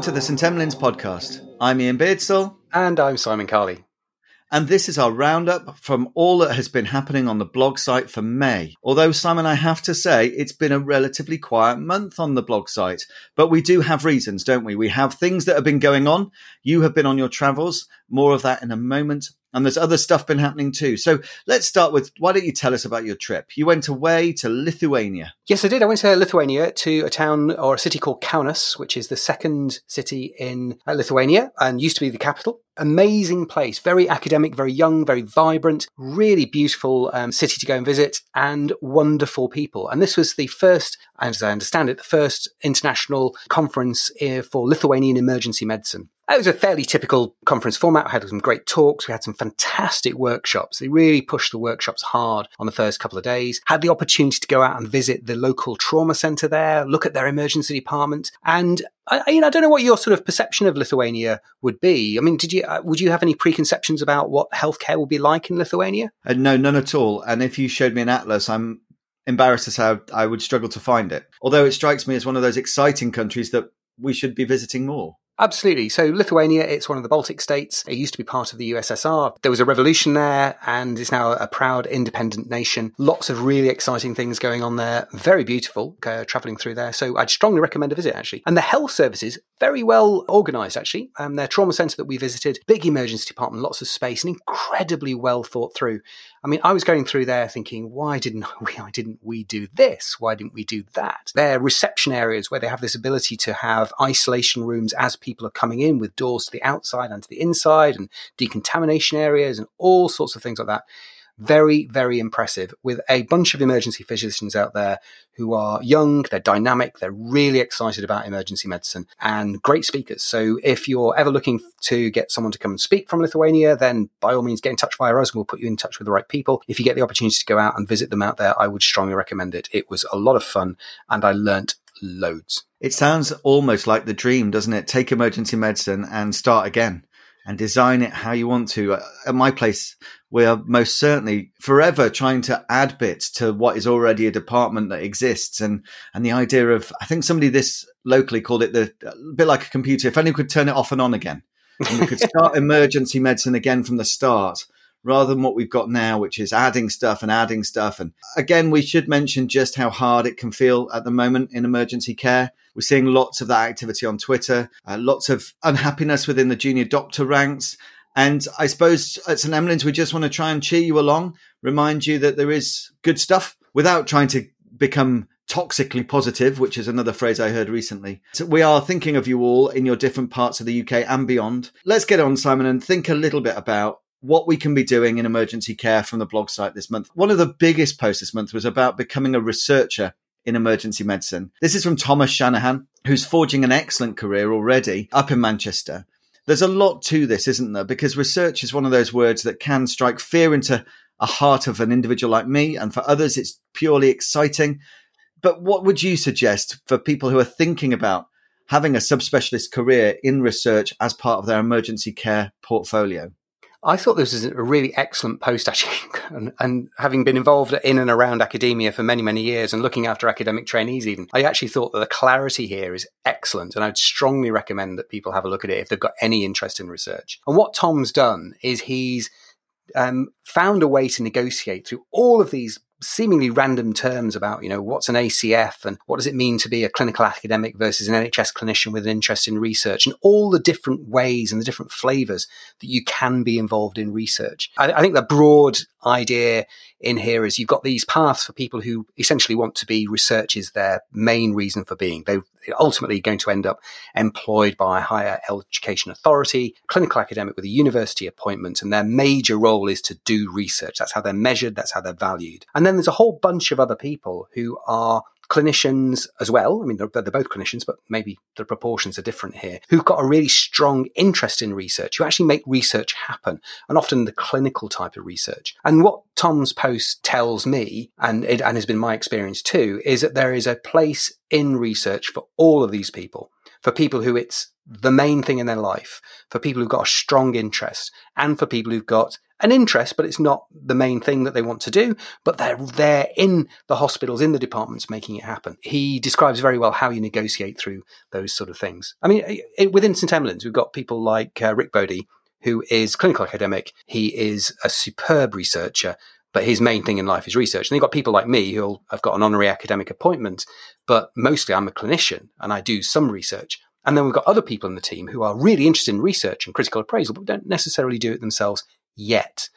Welcome to the St Emlyn's podcast. I'm Iain Beardsell. And I'm Simon Carley. And this is our roundup from all that has been happening on the blog site for May. Although, Simon, I have to say, it's been a relatively quiet month on the blog site. But we do have reasons, don't we? We have things that have been going on. You have been on your travels. More of that in a moment. And there's other stuff been happening too. So let's start with why don't you tell us about your trip? You went away to Lithuania. Yes, I did. I went to Lithuania to a town or a city called Kaunas, which is the second city in uh, Lithuania and used to be the capital. Amazing place, very academic, very young, very vibrant, really beautiful um, city to go and visit, and wonderful people. And this was the first, as I understand it, the first international conference uh, for Lithuanian emergency medicine. It was a fairly typical conference format. We had some great talks. We had some fantastic workshops. They really pushed the workshops hard on the first couple of days. Had the opportunity to go out and visit the local trauma center there, look at their emergency department. And I, you know, I don't know what your sort of perception of Lithuania would be. I mean, did you, uh, would you have any preconceptions about what healthcare will be like in Lithuania? Uh, no, none at all. And if you showed me an atlas, I'm embarrassed to say I would struggle to find it. Although it strikes me as one of those exciting countries that we should be visiting more. Absolutely. So Lithuania, it's one of the Baltic states. It used to be part of the USSR. There was a revolution there and is now a proud independent nation. Lots of really exciting things going on there. Very beautiful uh, traveling through there. So I'd strongly recommend a visit actually. And the health services, very well organized actually. Um, their trauma center that we visited, big emergency department, lots of space and incredibly well thought through. I mean, I was going through there thinking, why didn't we, why didn't we do this? Why didn't we do that? They're reception areas where they have this ability to have isolation rooms as people people are coming in with doors to the outside and to the inside and decontamination areas and all sorts of things like that. Very, very impressive with a bunch of emergency physicians out there who are young, they're dynamic, they're really excited about emergency medicine and great speakers. So if you're ever looking to get someone to come and speak from Lithuania, then by all means get in touch via us and we'll put you in touch with the right people. If you get the opportunity to go out and visit them out there, I would strongly recommend it. It was a lot of fun and I learnt loads. It sounds almost like the dream, doesn't it? Take emergency medicine and start again and design it how you want to. Uh, at my place, we are most certainly forever trying to add bits to what is already a department that exists. And, and the idea of, I think somebody this locally called it the, a bit like a computer. If only we could turn it off and on again and we could start emergency medicine again from the start rather than what we've got now, which is adding stuff and adding stuff. And again, we should mention just how hard it can feel at the moment in emergency care. We're seeing lots of that activity on Twitter, uh, lots of unhappiness within the junior doctor ranks. And I suppose at St. Emlyn's, we just want to try and cheer you along, remind you that there is good stuff without trying to become toxically positive, which is another phrase I heard recently. So we are thinking of you all in your different parts of the UK and beyond. Let's get on, Simon, and think a little bit about what we can be doing in emergency care from the blog site this month. One of the biggest posts this month was about becoming a researcher in emergency medicine. This is from Thomas Shanahan, who's forging an excellent career already up in Manchester. There's a lot to this, isn't there? Because research is one of those words that can strike fear into a heart of an individual like me, and for others, it's purely exciting. But what would you suggest for people who are thinking about having a subspecialist career in research as part of their emergency care portfolio? I thought this was a really excellent post, actually. and, and, having been involved in and around academia for many, many years and looking after academic trainees, even, I actually thought that the clarity here is excellent. And I'd strongly recommend that people have a look at it if they've got any interest in research. And what Tom's done is he's um, found a way to negotiate through all of these seemingly random terms about, you know, what's an ACF and what does it mean to be a clinical academic versus an NHS clinician with an interest in research and all the different ways and the different flavors that you can be involved in research. I, I think the broad idea in here is you've got these paths for people who essentially want to be research is their main reason for being. They're ultimately going to end up employed by a higher education authority, clinical academic with a university appointment, and their major role is to do research. That's how they're measured. That's how they're valued. And then there's a whole bunch of other people who are clinicians as well. I mean, they're, they're, both clinicians, but maybe the proportions are different here, who've got a really strong interest in research, who actually make research happen, and often the clinical type of research. And what Tom's post tells me, and it and has been my experience too, is that there is a place in research for all of these people, for people who it's the main thing in their life, for people who've got a strong interest, and for people who've got an interest, but it's not the main thing that they want to do. But they're there in the hospitals, in the departments, making it happen. He describes very well how you negotiate through those sort of things. I mean, it, within St Emlyn's, we've got people like uh, Rick Body, who is clinical academic. He is a superb researcher, but his main thing in life is research. And you've got people like me who have got an honorary academic appointment, but mostly I'm a clinician and I do some research. And then we've got other people in the team who are really interested in research and critical appraisal, but don't necessarily do it themselves yet.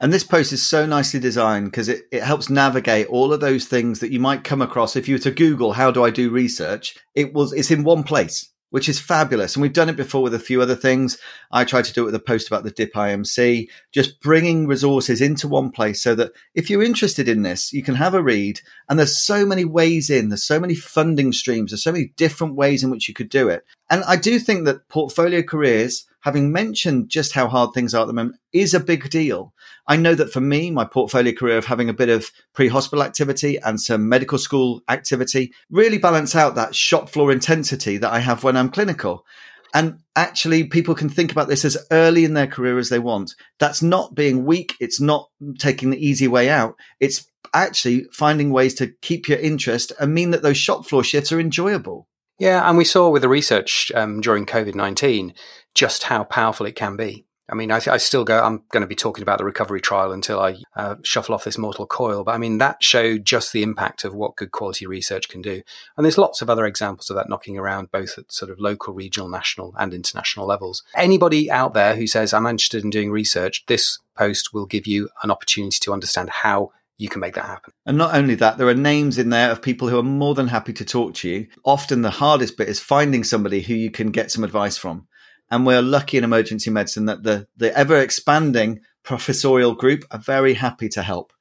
And this post is so nicely designed because it, it helps navigate all of those things that you might come across if you were to Google how do I do research. It was it's in one place which is fabulous. And we've done it before with a few other things. I tried to do it with a post about the DIP IMC, just bringing resources into one place so that if you're interested in this, you can have a read. And there's so many ways in, there's so many funding streams, there's so many different ways in which you could do it. And I do think that portfolio careers having mentioned just how hard things are at the moment is a big deal. I know that for me, my portfolio career of having a bit of pre-hospital activity and some medical school activity really balance out that shop floor intensity that I have when I'm clinical. And actually, people can think about this as early in their career as they want. That's not being weak. It's not taking the easy way out. It's actually finding ways to keep your interest and mean that those shop floor shifts are enjoyable. Yeah, and we saw with the research um, during COVID 19 just how powerful it can be. I mean, I, I, still go, I'm going to be talking about the recovery trial until I uh, shuffle off this mortal coil. But I mean, that showed just the impact of what good quality research can do. And there's lots of other examples of that knocking around, both at sort of local, regional, national, and international levels. Anybody out there who says, I'm interested in doing research, this post will give you an opportunity to understand how you can make that happen. And not only that, there are names in there of people who are more than happy to talk to you. Often the hardest bit is finding somebody who you can get some advice from. And we're lucky in emergency medicine that the, the ever expanding professorial group are very happy to help.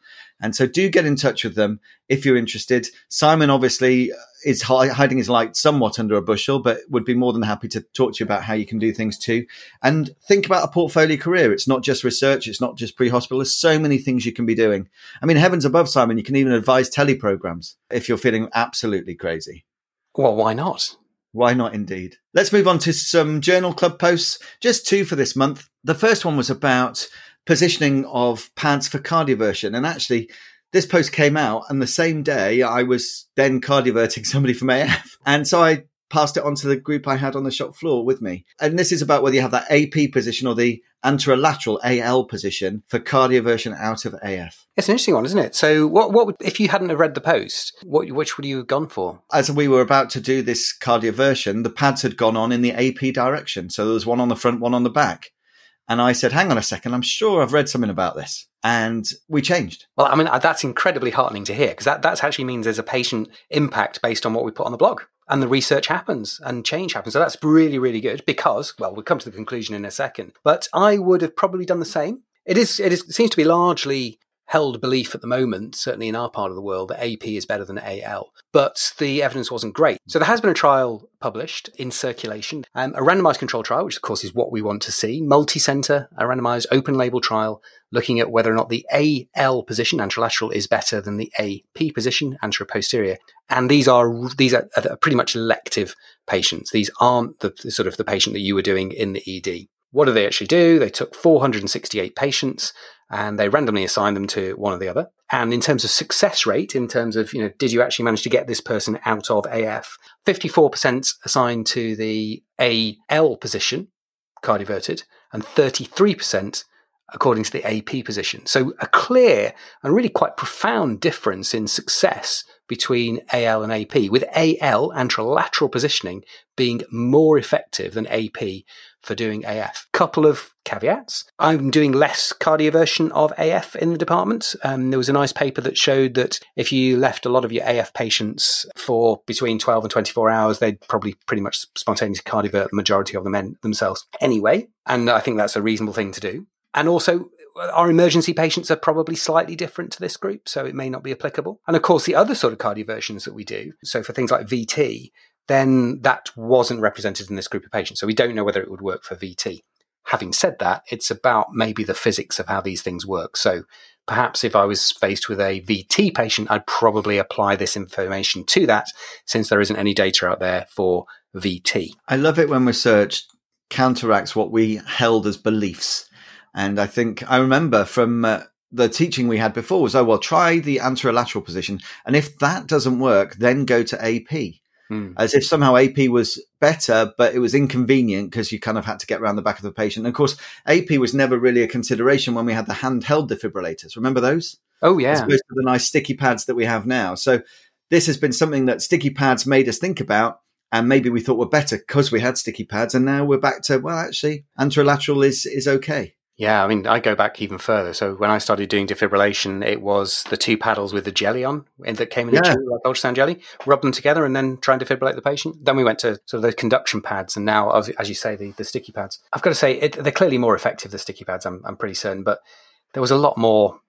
And so do get in touch with them if you're interested. Simon obviously is hiding his light somewhat under a bushel, but would be more than happy to talk to you about how you can do things too. And think about a portfolio career. It's not just research. It's not just pre-hospital. There's so many things you can be doing. I mean, heavens above, Simon, you can even advise teleprograms if you're feeling absolutely crazy. Well, why not? Why not indeed? Let's move on to some journal club posts. Just two for this month. The first one was about positioning of pads for cardioversion. And actually, this post came out, and the same day I was then cardioverting somebody from AF. And so I passed it on to the group I had on the shop floor with me. And this is about whether you have that AP position or the anterolateral AL position for cardioversion out of AF. It's an interesting one, isn't it? So, what what would, if you hadn't have read the post, what which would you have gone for? As we were about to do this cardioversion, the pads had gone on in the AP direction. So there was one on the front, one on the back. And I said, hang on a second, I'm sure I've read something about this. And we changed. Well, I mean, uh, that's incredibly heartening to hear because that, that actually means there's a patient impact based on what we put on the blog and the research happens and change happens. So that's really, really good because, well, we'll come to the conclusion in a second. But I would have probably done the same. It is, it is, it seems to be largely held belief at the moment, certainly in our part of the world, that AP is better than AL. But the evidence wasn't great. So there has been a trial published in circulation, um, a randomized control trial, which of course is what we want to see, multi-center, a randomized open label trial looking at whether or not the AL position, anterolateral, is better than the AP position, anteroposterior. And these are, these are, pretty much elective patients. These aren't the, the sort of the patient that you were doing in the ED. What do they actually do? They took 468 patients and they randomly assigned them to one or the other. And in terms of success rate, in terms of, you know, did you actually manage to get this person out of AF? 54% assigned to the AL position, cardioverted, and 33% according to the AP position. So a clear and really quite profound difference in success between AL and AP, with AL, anterolateral positioning, being more effective than AP for doing AF. Couple of caveats. I'm doing less cardioversion of AF in the department. Um, there was a nice paper that showed that if you left a lot of your AF patients for between 12 and 24 hours, they'd probably pretty much spontaneously cardiovert the majority of them themselves anyway. And I think that's a reasonable thing to do. And also, our emergency patients are probably slightly different to this group, so it may not be applicable. And of course, the other sort of cardioversions that we do, so for things like VT, then that wasn't represented in this group of patients. So we don't know whether it would work for VT. Having said that, it's about maybe the physics of how these things work. So perhaps if I was faced with a VT patient, I'd probably apply this information to that since there isn't any data out there for VT. I love it when research counteracts what we held as beliefs And I think I remember from uh, the teaching we had before was, oh, well, try the anterolateral position. And if that doesn't work, then go to AP. Hmm. As if somehow AP was better, but it was inconvenient because you kind of had to get around the back of the patient. And of course, AP was never really a consideration when we had the handheld defibrillators. Remember those? Oh, yeah. As opposed to the nice sticky pads that we have now. So this has been something that sticky pads made us think about and maybe we thought were better because we had sticky pads and now we're back to well actually anterolateral is is okay yeah, I mean, I go back even further. So when I started doing defibrillation, it was the two paddles with the jelly on that came in yeah. the tube, like ultrasound jelly, rub them together and then try and defibrillate the patient. Then we went to sort of the conduction pads and now, as you say, the, the sticky pads. I've got to say, it, they're clearly more effective, the sticky pads, I'm, I'm pretty certain, but there was a lot more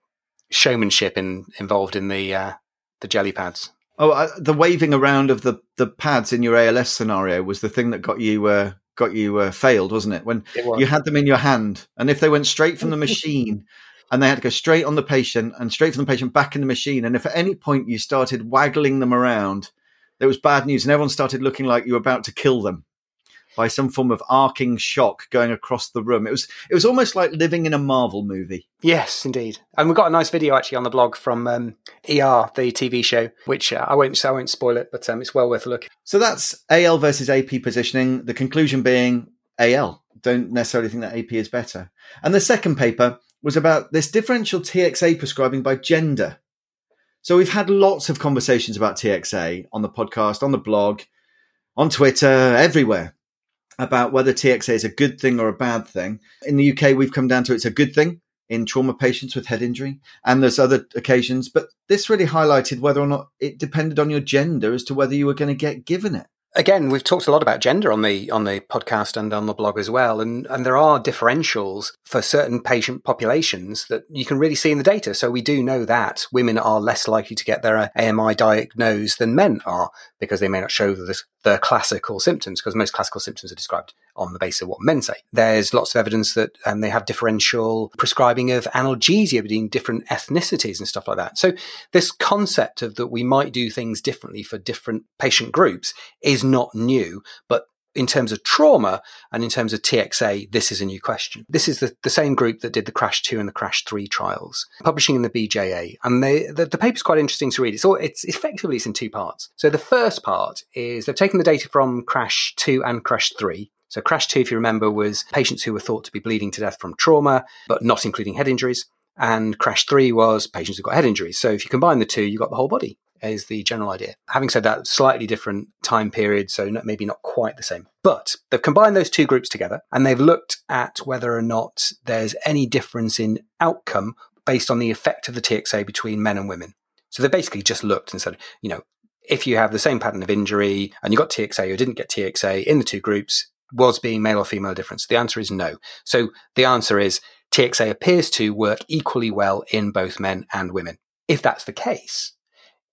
showmanship in, involved in the, uh, the jelly pads. Oh, uh, the waving around of the, the pads in your ALS scenario was the thing that got you uh, got you uh, failed, wasn't it? When it was. you had them in your hand, and if they went straight from the machine, and they had to go straight on the patient and straight from the patient back in the machine, and if at any point you started waggling them around, there was bad news, and everyone started looking like you were about to kill them by some form of arcing shock going across the room. It was it was almost like living in a Marvel movie. Yes, indeed. And we've got a nice video actually on the blog from um, ER, the TV show, which uh, I won't I won't spoil it, but um, it's well worth a look. So that's AL versus AP positioning. The conclusion being AL. Don't necessarily think that AP is better. And the second paper was about this differential TXA prescribing by gender. So we've had lots of conversations about TXA on the podcast, on the blog, on Twitter, everywhere about whether TXA is a good thing or a bad thing. In the UK, we've come down to it's a good thing in trauma patients with head injury, and there's other occasions, but this really highlighted whether or not it depended on your gender as to whether you were going to get given it again, we've talked a lot about gender on the on the podcast and on the blog as well, and and there are differentials for certain patient populations that you can really see in the data. So we do know that women are less likely to get their AMI diagnosed than men are because they may not show the, the classical symptoms because most classical symptoms are described on the basis of what men say. There's lots of evidence that um, they have differential prescribing of analgesia between different ethnicities and stuff like that. So this concept of that we might do things differently for different patient groups is not new, but in terms of trauma and in terms of TXA, this is a new question. This is the, the same group that did the Crash 2 and the Crash 3 trials, publishing in the BJA. And they, the, the paper's quite interesting to read. It's, all, it's effectively it's in two parts. So the first part is they've taken the data from Crash 2 and Crash 3. So Crash 2, if you remember, was patients who were thought to be bleeding to death from trauma, but not including head injuries. And Crash 3 was patients who got head injuries. So if you combine the two, you got the whole body is the general idea. Having said that, slightly different time period, so not, maybe not quite the same. But they've combined those two groups together and they've looked at whether or not there's any difference in outcome based on the effect of the TXA between men and women. So they basically just looked and said, you know, if you have the same pattern of injury and you got TXA or didn't get TXA in the two groups, was being male or female difference? The answer is no. So the answer is TXA appears to work equally well in both men and women. If that's the case,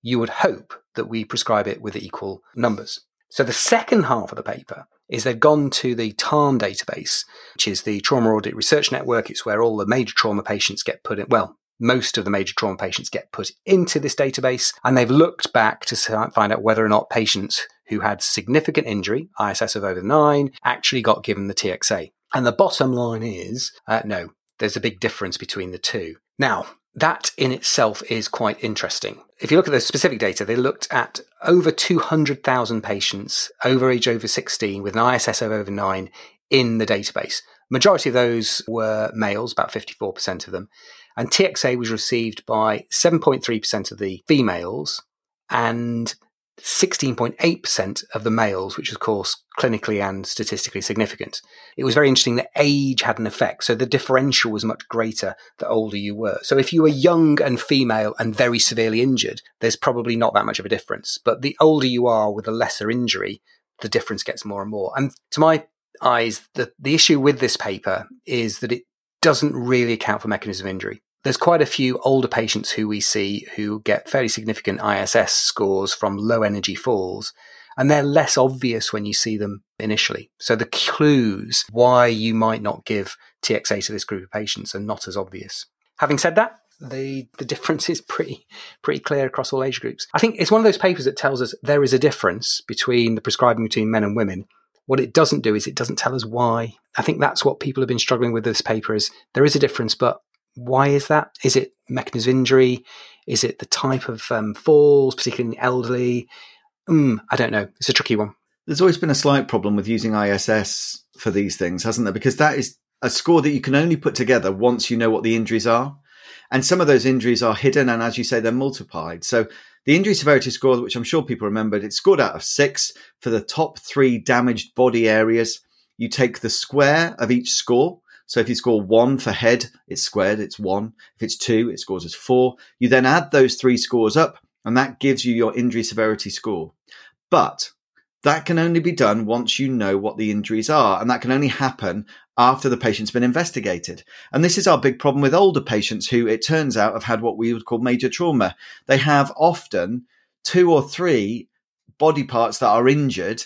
you would hope that we prescribe it with equal numbers. So the second half of the paper is they've gone to the TARN database, which is the Trauma Audit Research Network. It's where all the major trauma patients get put in. Well, most of the major trauma patients get put into this database, and they've looked back to find out whether or not patients who had significant injury, ISS of over nine, actually got given the TXA. And the bottom line is uh, no, there's a big difference between the two. Now, that in itself is quite interesting. If you look at the specific data, they looked at over 200,000 patients over age over 16 with an ISS of over 9 in the database. Majority of those were males, about 54% of them. And TXA was received by 7.3% of the females and 16.8% of the males, which is, of course, clinically and statistically significant. It was very interesting that age had an effect. So the differential was much greater the older you were. So if you were young and female and very severely injured, there's probably not that much of a difference. But the older you are with a lesser injury, the difference gets more and more. And to my eyes, the, the issue with this paper is that it doesn't really account for mechanism of injury there's quite a few older patients who we see who get fairly significant ISS scores from low energy falls, and they're less obvious when you see them initially. So the clues why you might not give TXA to this group of patients are not as obvious. Having said that, the the difference is pretty pretty clear across all age groups. I think it's one of those papers that tells us there is a difference between the prescribing between men and women, What it doesn't do is it doesn't tell us why. I think that's what people have been struggling with this paper is there is a difference, but why is that? Is it mechanism of injury? Is it the type of um, falls, particularly in the elderly? Mm, I don't know. It's a tricky one. There's always been a slight problem with using ISS for these things, hasn't there? Because that is a score that you can only put together once you know what the injuries are. And some of those injuries are hidden, and as you say, they're multiplied. So the injury severity score, which I'm sure people remembered, it's scored out of six for the top three damaged body areas. You take the square of each score. So if you score one for head, it's squared, it's one. If it's two, it scores as four. You then add those three scores up, and that gives you your injury severity score. But that can only be done once you know what the injuries are, and that can only happen after the patient's been investigated. And this is our big problem with older patients who it turns out have had what we would call major trauma. They have often two or three body parts that are injured,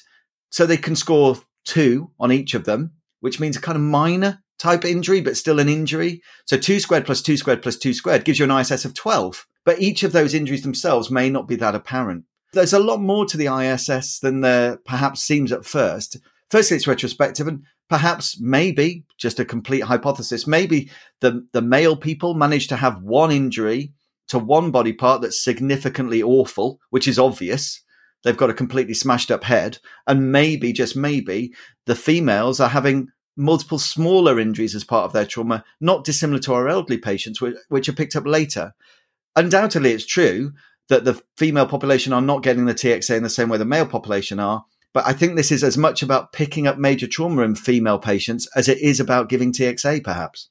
so they can score two on each of them, which means a kind of minor type injury, but still an injury. So two squared plus two squared plus two squared gives you an ISS of 12. But each of those injuries themselves may not be that apparent. There's a lot more to the ISS than there perhaps seems at first. Firstly, it's retrospective, and perhaps maybe just a complete hypothesis maybe the the male people managed to have one injury to one body part that's significantly awful which is obvious they've got a completely smashed up head and maybe just maybe the females are having multiple smaller injuries as part of their trauma not dissimilar to our elderly patients which are picked up later undoubtedly it's true that the female population are not getting the TXA in the same way the male population are but I think this is as much about picking up major trauma in female patients as it is about giving TXA, perhaps.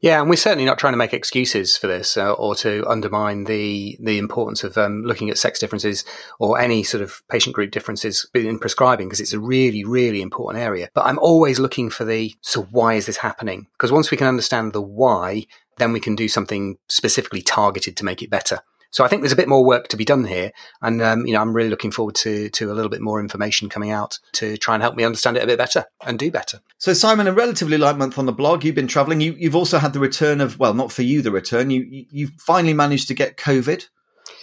Yeah, and we're certainly not trying to make excuses for this uh, or to undermine the the importance of um, looking at sex differences or any sort of patient group differences in prescribing because it's a really really important area. But I'm always looking for the so why is this happening? Because once we can understand the why, then we can do something specifically targeted to make it better. So I think there's a bit more work to be done here, and um, you know I'm really looking forward to to a little bit more information coming out to try and help me understand it a bit better and do better. So Simon, a relatively light month on the blog. You've been travelling. You, you've also had the return of well, not for you the return. You you finally managed to get COVID.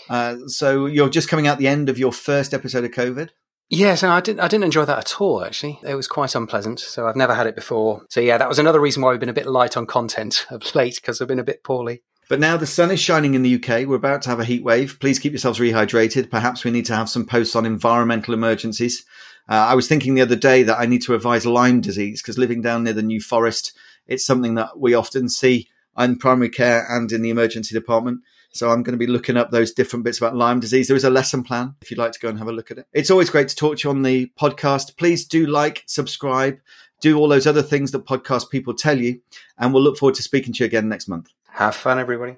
Uh, so you're just coming out the end of your first episode of COVID. Yes, I didn't. I didn't enjoy that at all. Actually, it was quite unpleasant. So I've never had it before. So yeah, that was another reason why we've been a bit light on content of late because I've been a bit poorly. But now the sun is shining in the UK. We're about to have a heat wave. Please keep yourselves rehydrated. Perhaps we need to have some posts on environmental emergencies. Uh, I was thinking the other day that I need to revise Lyme disease because living down near the New Forest, it's something that we often see in primary care and in the emergency department. So I'm going to be looking up those different bits about Lyme disease. There is a lesson plan if you'd like to go and have a look at it. It's always great to talk to you on the podcast. Please do like, subscribe, do all those other things that podcast people tell you. And we'll look forward to speaking to you again next month. Have fun, everybody.